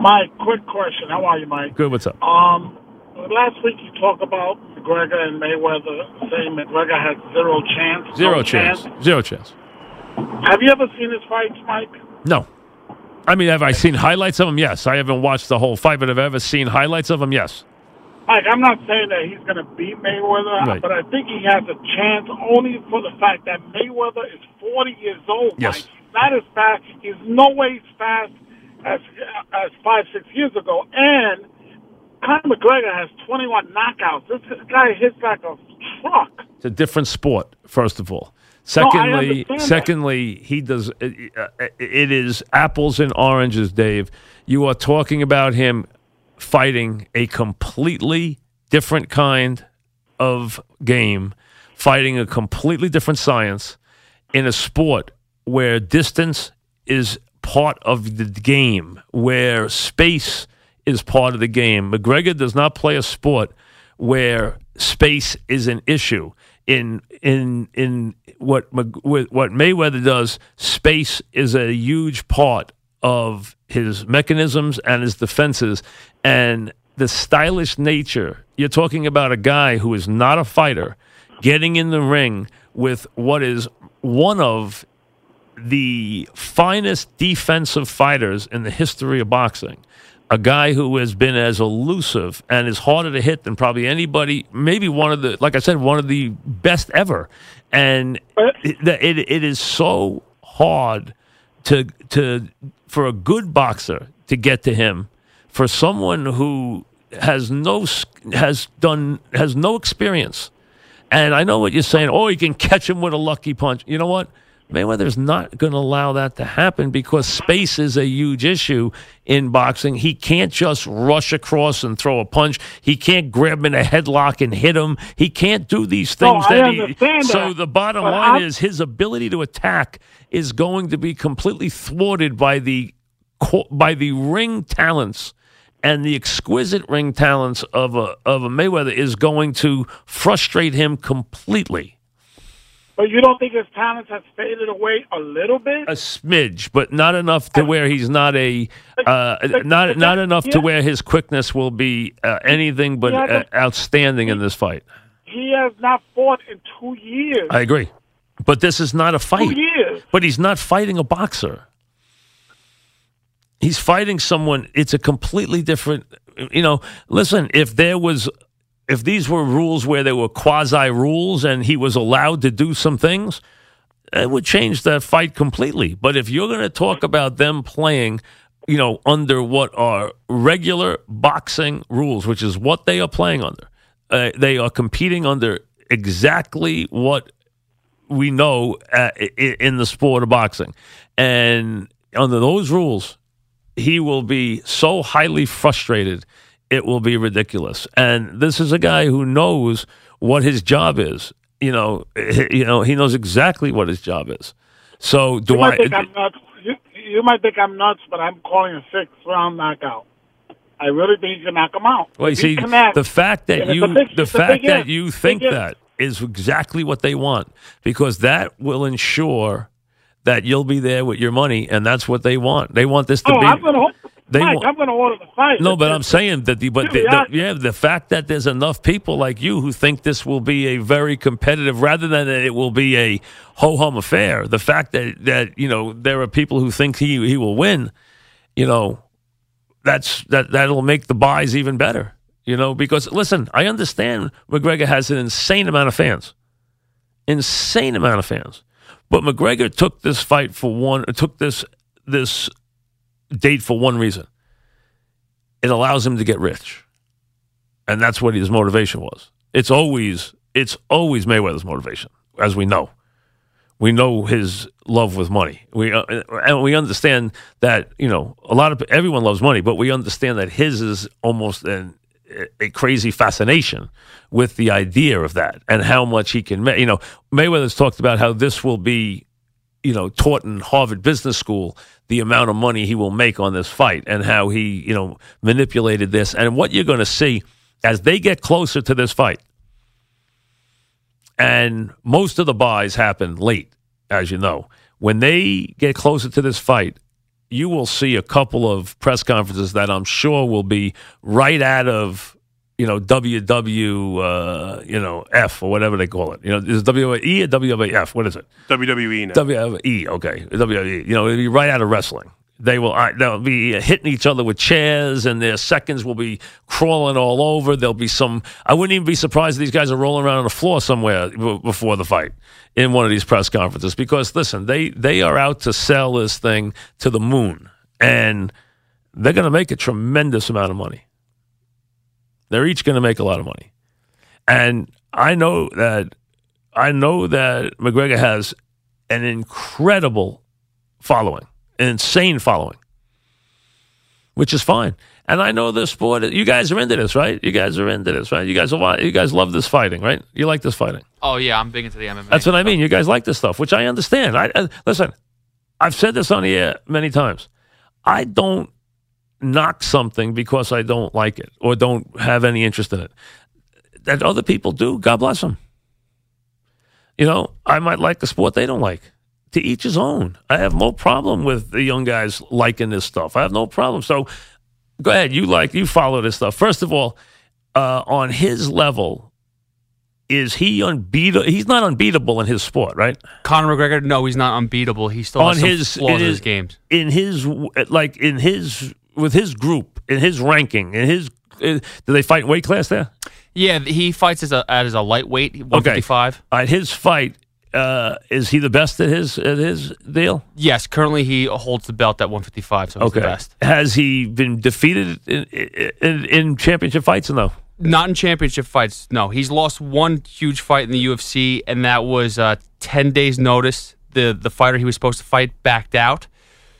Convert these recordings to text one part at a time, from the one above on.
Mike, quick question. How are you, Mike? Good. What's up? Um, last week you talked about McGregor and Mayweather saying McGregor has zero chance. Zero no chance. Zero chance. Have you ever seen his fights, Mike? No. I mean, have I seen highlights of him? Yes. I haven't watched the whole fight, but have I ever seen highlights of him? Yes. Mike, I'm not saying that he's going to beat Mayweather, Right. but I think he has a chance only for the fact that Mayweather is 40 years old. Yes. Mike. He's not as fast. He's no way as fast as as five, six years ago. And Conor McGregor has 21 knockouts. This guy hits like a truck. It's a different sport, first of all. No, Secondly, that. secondly, he does. uh, uh, It is apples and oranges, Dave. You are talking about him fighting a completely different kind of game, fighting a completely different science in a sport where distance is part of the game, where space is part of the game. McGregor does not play a sport where space is an issue. In in in what what Mayweather does, space is a huge part of his mechanisms and his defenses, and the stylish nature. You're talking about a guy who is not a fighter, getting in the ring with what is one of the finest defensive fighters in the history of boxing. A guy who has been as elusive and is harder to hit than probably anybody, maybe one of the, like I said, one of the best ever. And it, it, it is so hard to, to, for a good boxer to get to him, for someone who has no, has done, has no experience. And I know what you're saying. Oh, you can catch him with a lucky punch. You know what? Mayweather's not going to allow that to happen because space is a huge issue in boxing. He can't just rush across and throw a punch. He can't grab him in a headlock and hit him. He can't do these No, things I that he. understand So that, the bottom but line I'm- is his ability to attack is going to be completely thwarted by the by the ring talents and the exquisite ring talents of a of a Mayweather is going to frustrate him completely. But you don't think his talents have faded away a little bit? A smidge, but not enough to where he's not a uh, not not enough to where his quickness will be uh, anything but uh, outstanding in this fight. He has not fought in two years. I agree, but this is not a fight. two years. But he's not fighting a boxer. He's fighting someone. It's a completely different. You know, listen. If there was, if these were rules where there were quasi rules and he was allowed to do some things, it would change that fight completely. But if you're going to talk about them playing, you know, under what are regular boxing rules, which is what they are playing under, uh, they are competing under exactly what we know uh, in the sport of boxing. And under those rules, he will be so highly frustrated, it will be ridiculous. And this is a guy who knows what his job is. You know, you know, he knows exactly what his job is. So do You I? might think I'm nuts. You, you might think I'm nuts, but I'm calling a sixth round knockout. I really think he can knock him out. Well, you see, the fact that you, big- the fact that you think that is exactly what they want because that will ensure that you'll be there with your money, and that's what they want. They want this to Oh, be. I'm gonna. They Mike, I'm gonna order the fight. No, but I'm saying that the but the, the, yeah, the fact that there's enough people like you who think this will be a very competitive, rather than that it will be a ho hum affair. The fact that that you know there are people who think he he will win, you know, that's that that'll make the buys even better. You know, because listen, I understand McGregor has an insane amount of fans, insane amount of fans, but McGregor took this fight for one, took this this date for one reason. It allows him to get rich, and that's what his motivation was. It's always it's always Mayweather's motivation, as we know. We know his love with money. We uh, and we understand that you know a lot of everyone loves money, but we understand that his is almost an a crazy fascination with the idea of that and how much he can make. You know, Mayweather's talked about how this will be, you know, taught in Harvard Business School the amount of money he will make on this fight and how he, you know, manipulated this. And what you're going to see as they get closer to this fight, and most of the buys happen late, as you know. When they get closer to this fight, you will see a couple of press conferences that I'm sure will be right out of you know WW uh, you know F or whatever they call it. You know, is it WWE or WWF? What is it? WWE now. WWE. Okay, WWE. You know, it'll be right out of wrestling. They will uh, they'll be hitting each other with chairs, and their seconds will be crawling all over. There'll be some. I wouldn't even be surprised if these guys are rolling around on the floor somewhere before the fight in one of these press conferences. Because listen, they they are out to sell this thing to the moon, and they're going to make a tremendous amount of money. They're each going to make a lot of money, and I know that I know that McGregor has an incredible following an insane following, which is fine. And I know the sport. You guys are into this, right? You guys are into this, right? You guys are. You guys love this fighting, right? You like this fighting. Oh yeah, I'm big into the MMA. That's what I mean. You guys like this stuff, which I understand. I, I listen. I've said this on the air many times. I don't knock something because I don't like it or don't have any interest in it. That other people do. God bless them. You know, I might like a sport they don't like to each his own. I have no problem with the young guys liking this stuff. I have no problem. So go ahead, you like you follow this stuff. First of all, uh, on his level, is he unbeatable? He's not unbeatable in his sport, right? Conor McGregor, no, he's not unbeatable. He still on his flaws in in his games. in his like in his with his group in his ranking in his. Uh, do they fight weight class there? Yeah, he fights as a as a lightweight, 155. At his fight, uh, is he the best at his at his deal? Yes, currently he holds the belt at 155, so he's the best. Has he been defeated in, in, in championship fights no? Not in championship fights. No, he's lost one huge fight in the UFC, and that was uh, 10 days notice. The the fighter he was supposed to fight backed out,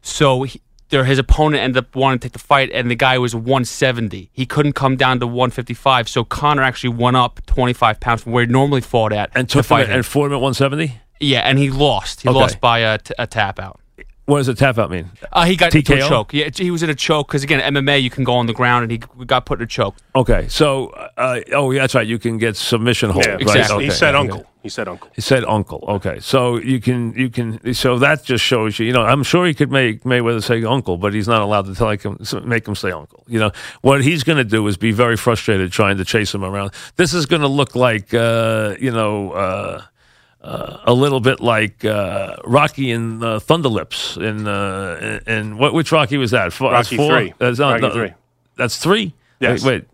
so he, there his opponent ended up wanting to take the fight, and the guy was 170. He couldn't come down to 155, so Conor actually went up 25 pounds from where he normally fought at And to took him fight at- him. and fought him at 170. Yeah, and he lost. He Okay. lost by a, t- a tap out. What does a tap out mean? Uh, he got into a choke. Yeah, he was in a choke because again, MMA you can go on the ground, and he got put in a choke. Okay, so uh, oh, yeah, that's right. You can get submission hold. Yeah, right? exactly. He said okay. uncle. He said uncle. He said uncle. Okay, so you can you can so that just shows you. You know, I'm sure he could make Mayweather say uncle, but he's not allowed to tell him make him say uncle. You know what he's going to do is be very frustrated trying to chase him around. This is going to look like uh, you know. Uh, uh, a little bit like uh, Rocky and uh, Thunderlips, in uh, and what which Rocky was that? Four, Rocky four? three. That's, Rocky no, three. That's three. Yes. Wait. wait.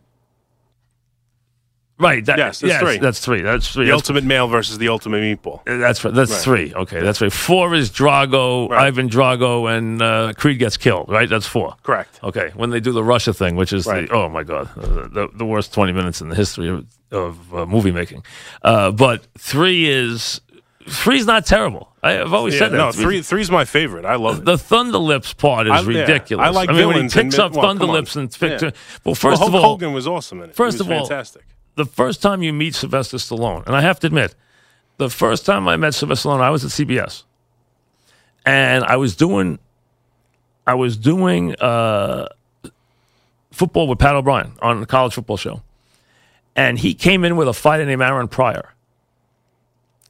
Right. That, Yes, that's three. That's three. That's three. The That's ultimate male versus the ultimate meatball. that's. That's Right. three. Okay, that's right. Four is Drago, Right. Ivan Drago, and uh, Creed gets killed. Right. That's four. Correct. Okay. When they do the Russia thing, which is Right. the oh my god, uh, the, the worst twenty minutes in the history of, of uh, movie making. Uh, but three is three's not terrible. I've always Yeah, said that. no, three three's my favorite. I love it. The Thunderlips part is I- yeah, ridiculous. I like I mean, when he and picks mi- up well. Thunderlips and picks Yeah. well, first well, of all, Hogan was awesome in it. first of all- fantastic. The first time you meet Sylvester Stallone, and I have to admit, the first time I met Sylvester Stallone, I was at CBS, and I was doing, I was doing uh, football with Pat O'Brien on the college football show, and he came in with a fighter named Aaron Pryor.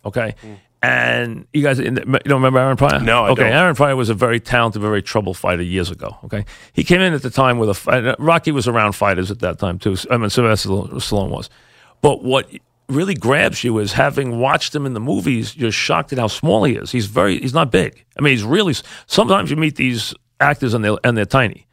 Okay. And you guys, you don't remember Aaron Pryor? No, I okay, don't. Aaron Pryor was a very talented, very troubled fighter years ago. Okay, he came in at the time with a. Uh, Rocky was around fighters at that time too. I mean, Sylvester Stallone was. But what really grabs you is having watched him in the movies. You're shocked at how small he is. He's very. He's not big. I mean, he's really. Sometimes you meet these actors and they and they're tiny.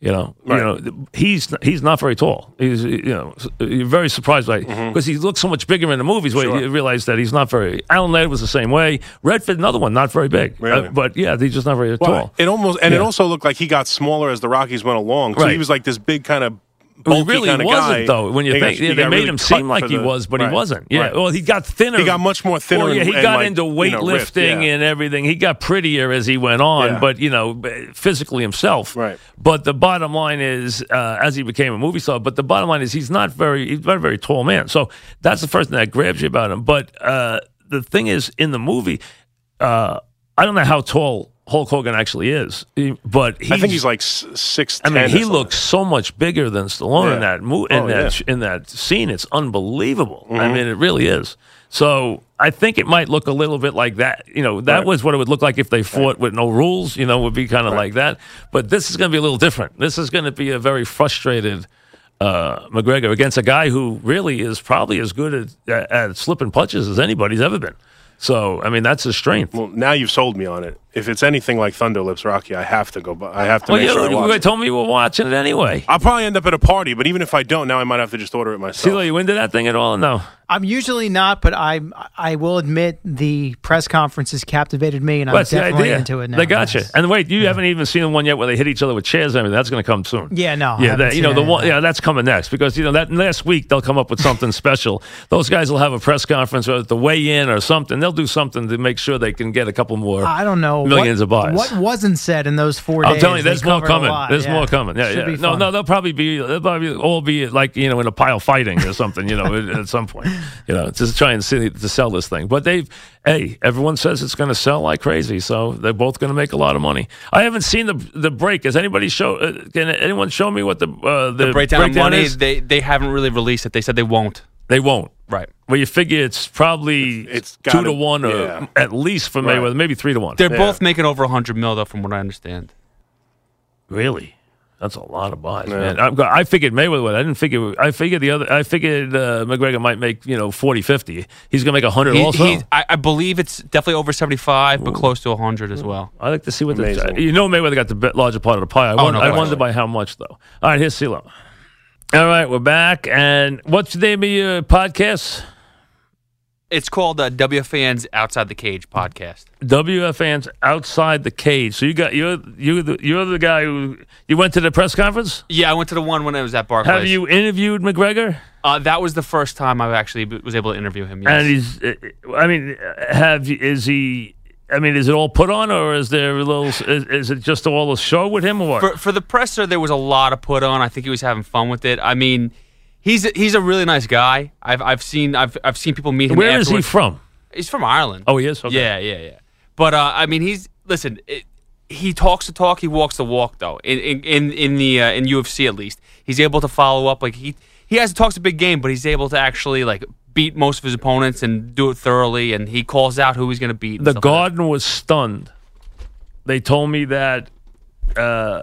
You know, Right. you know, he's he's not very tall. He's you know, you're very surprised by because he looks so much bigger in the movies. Where Mm-hmm. Sure. you realize that he's not very. Alan Ladd was the same way. Redford, another one, not very big, Really? Uh, but yeah, he's just not very Well, tall. it almost and it also looked like he got smaller as the Rockies went along. So Right. he was like this big kind of bulky he really kind of wasn't guy. though. When you think got- yeah, they made really him seem like for he was, but he wasn't. Yeah. right. Well, he got thinner. He got much more thinner. Well, yeah, he and, got like, into you know, weightlifting yeah. and everything. He got prettier as he went on, Yeah. but you know, physically himself. Right. But the bottom line is, uh, as he became a movie star. But the bottom line is, he's not very. He's not a very tall man. So that's the first thing that grabs you about him. But uh, the thing is, in the movie, uh, I don't know how tall Hulk Hogan actually is, He- but I think he's like six. I mean, he looks so much bigger than Stallone in that mo- in Oh, that yeah. Mm-hmm. in that scene. It's unbelievable. I mean, it really is. So I think it might look a little bit like that. You know, that Right. was what it would look like if they fought with no rules. You know, would be kind of like that. But this is going to be a little different. This is going to be a very frustrated. Uh, McGregor against a guy who really is probably as good at, at slipping punches as anybody's ever been. So, I mean, that's his strength. Well, now you've sold me on it. If it's anything like Thunder Lips Rocky, I have to go. bu- I have to Well, make you, sure I watch you it. told me you were watching it anyway. I'll probably end up at a party, but even if I don't, now I might have to just order it myself. CeeLo, you into that thing at all? No. I'm usually not, but I I will admit the press conferences captivated me, and I'm What's the definitely into it now. They got you. And wait, you haven't even seen the one yet where they hit each other with chairs I mean, That's going to come soon. Yeah, no, Yeah, haven't that, you know seen the one. Yeah, that's coming next because you know that last week they'll come up with something special. Those guys will have a press conference or at the weigh in or something. They'll do something to make sure they can get a couple more. I don't know millions what, of buys. What wasn't said in those 4 I'm days? telling you, there's more coming. There's yeah. more coming. Yeah, Should yeah. be No, fun. no, they'll probably be they'll probably all be like you know in a pile fighting or something. You know, at, at some point. You know, just try and see, to sell this thing. But they've hey, everyone says it's going to sell like crazy, so they're both going to make a lot of money. I haven't seen the the break. Has anybody show? Uh, can anyone show me what the uh, the, The breakdown, of money, is? they they haven't really released it. They said they won't. They won't. Right. Well, you figure it's probably It's two gotta- to one, or yeah. at least for Right. Mayweather, maybe three to one. They're Yeah. both making over 100 mil, though, from what I understand. Really? That's a lot of buys, Yeah. man. I'm, I figured Mayweather would. I didn't figure. I figured the other. I figured uh, McGregor might make you know 40, 50. He's going to make 100 He- also. he- I, I believe it's definitely over 75, but close to 100 as well. I like to see what the. Amazing. You know, Mayweather got the larger part of the pie. I, wonder, no I question. wonder by how much, though. All right, here's CeeLo. All right, we're back. And what's the name of your podcast? It's called uh, WFAN's Outside the Cage podcast. WFAN's Outside the Cage. So you got you're you the, you're the guy who you went to the press conference. Yeah, I went to the one when I was at Barclays. Have you interviewed McGregor? Uh, that was the first time I actually was able to interview him. Yes. And he's, uh, I mean, have is he? I mean, is it all put on, or is there a little? Is, is it just all a show with him, or what? for for the presser, there was a lot of put on. I think he was having fun with it. I mean, he's a, he's a really nice guy. I've I've seen I've I've seen people meet him. Where is he from? He's from Ireland. Oh, he is. Okay. Yeah, yeah, yeah. But uh, I mean, he's listen. It, he talks the talk. He walks the walk, though. In in in, in the uh, in UFC at least, he's able to follow up. Like he he has talks a big game, but he's able to actually like beat most of his opponents and do it thoroughly. And he calls out who he's going to beat. The stuff like. Garden was stunned. They told me that. Uh,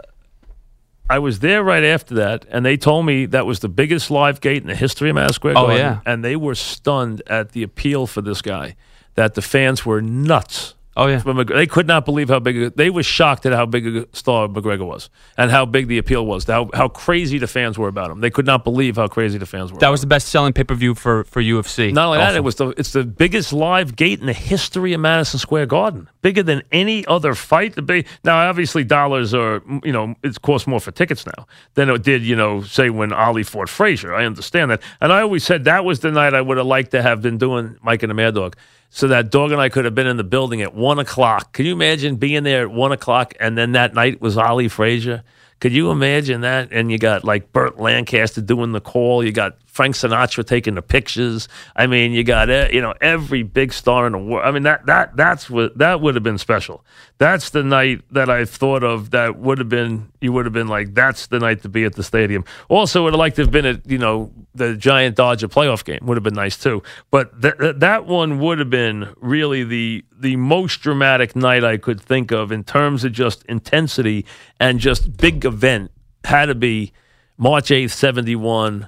I was there right after that, and they told me that was the biggest live gate in the history of Madison Square Oh, yeah. And they were stunned at the appeal for this guy, that the fans were nuts. Oh yeah. They could not believe how big. A, they were shocked at how big a star McGregor was, and how big the appeal was. How how crazy the fans were about him. They could not believe how crazy the fans were. That was the best selling pay per view for for UFC. not only that. It was the it's the biggest live gate in the history of Madison Square Garden. Bigger than any other fight. Now, obviously, dollars are you know it costs more for tickets now than it did you know say when Ali fought Frazier. I understand that, and I always said that was the night I would have liked to have been doing Mike and the Mad Dog. So that dog and I could have been in the building at one o'clock. Can you imagine being there at one o'clock and then that night was Ali Frazier? Could you imagine that? And you got like Burt Lancaster doing the call. You got Frank Sinatra taking the pictures. I mean, you got you know every big star in the world. I mean that that that's what that would have been special. That's the night that I thought of. That would have been you would have been like that's the night to be at the stadium. Also, would have liked to have been at you know the Giant Dodger playoff game. Would have been nice too. But th- th- that one would have been really the the most dramatic night I could think of in terms of just intensity and just big event. Had to be March eighth, seventy one.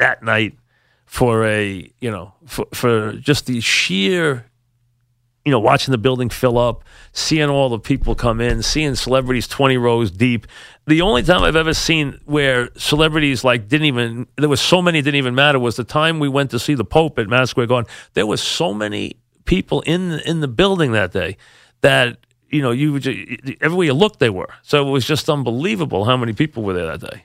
That night for a you know for, for just the sheer you know, watching the building fill up, seeing all the people come in, seeing celebrities 20 rows deep. The only time I've ever seen where celebrities like didn't even, there was so many didn't even matter was the time we went to see the Pope at Madison Square Garden. There was so many people in, in the building that day that, you know, you everywhere you looked, they were. So it was just unbelievable how many people were there that day.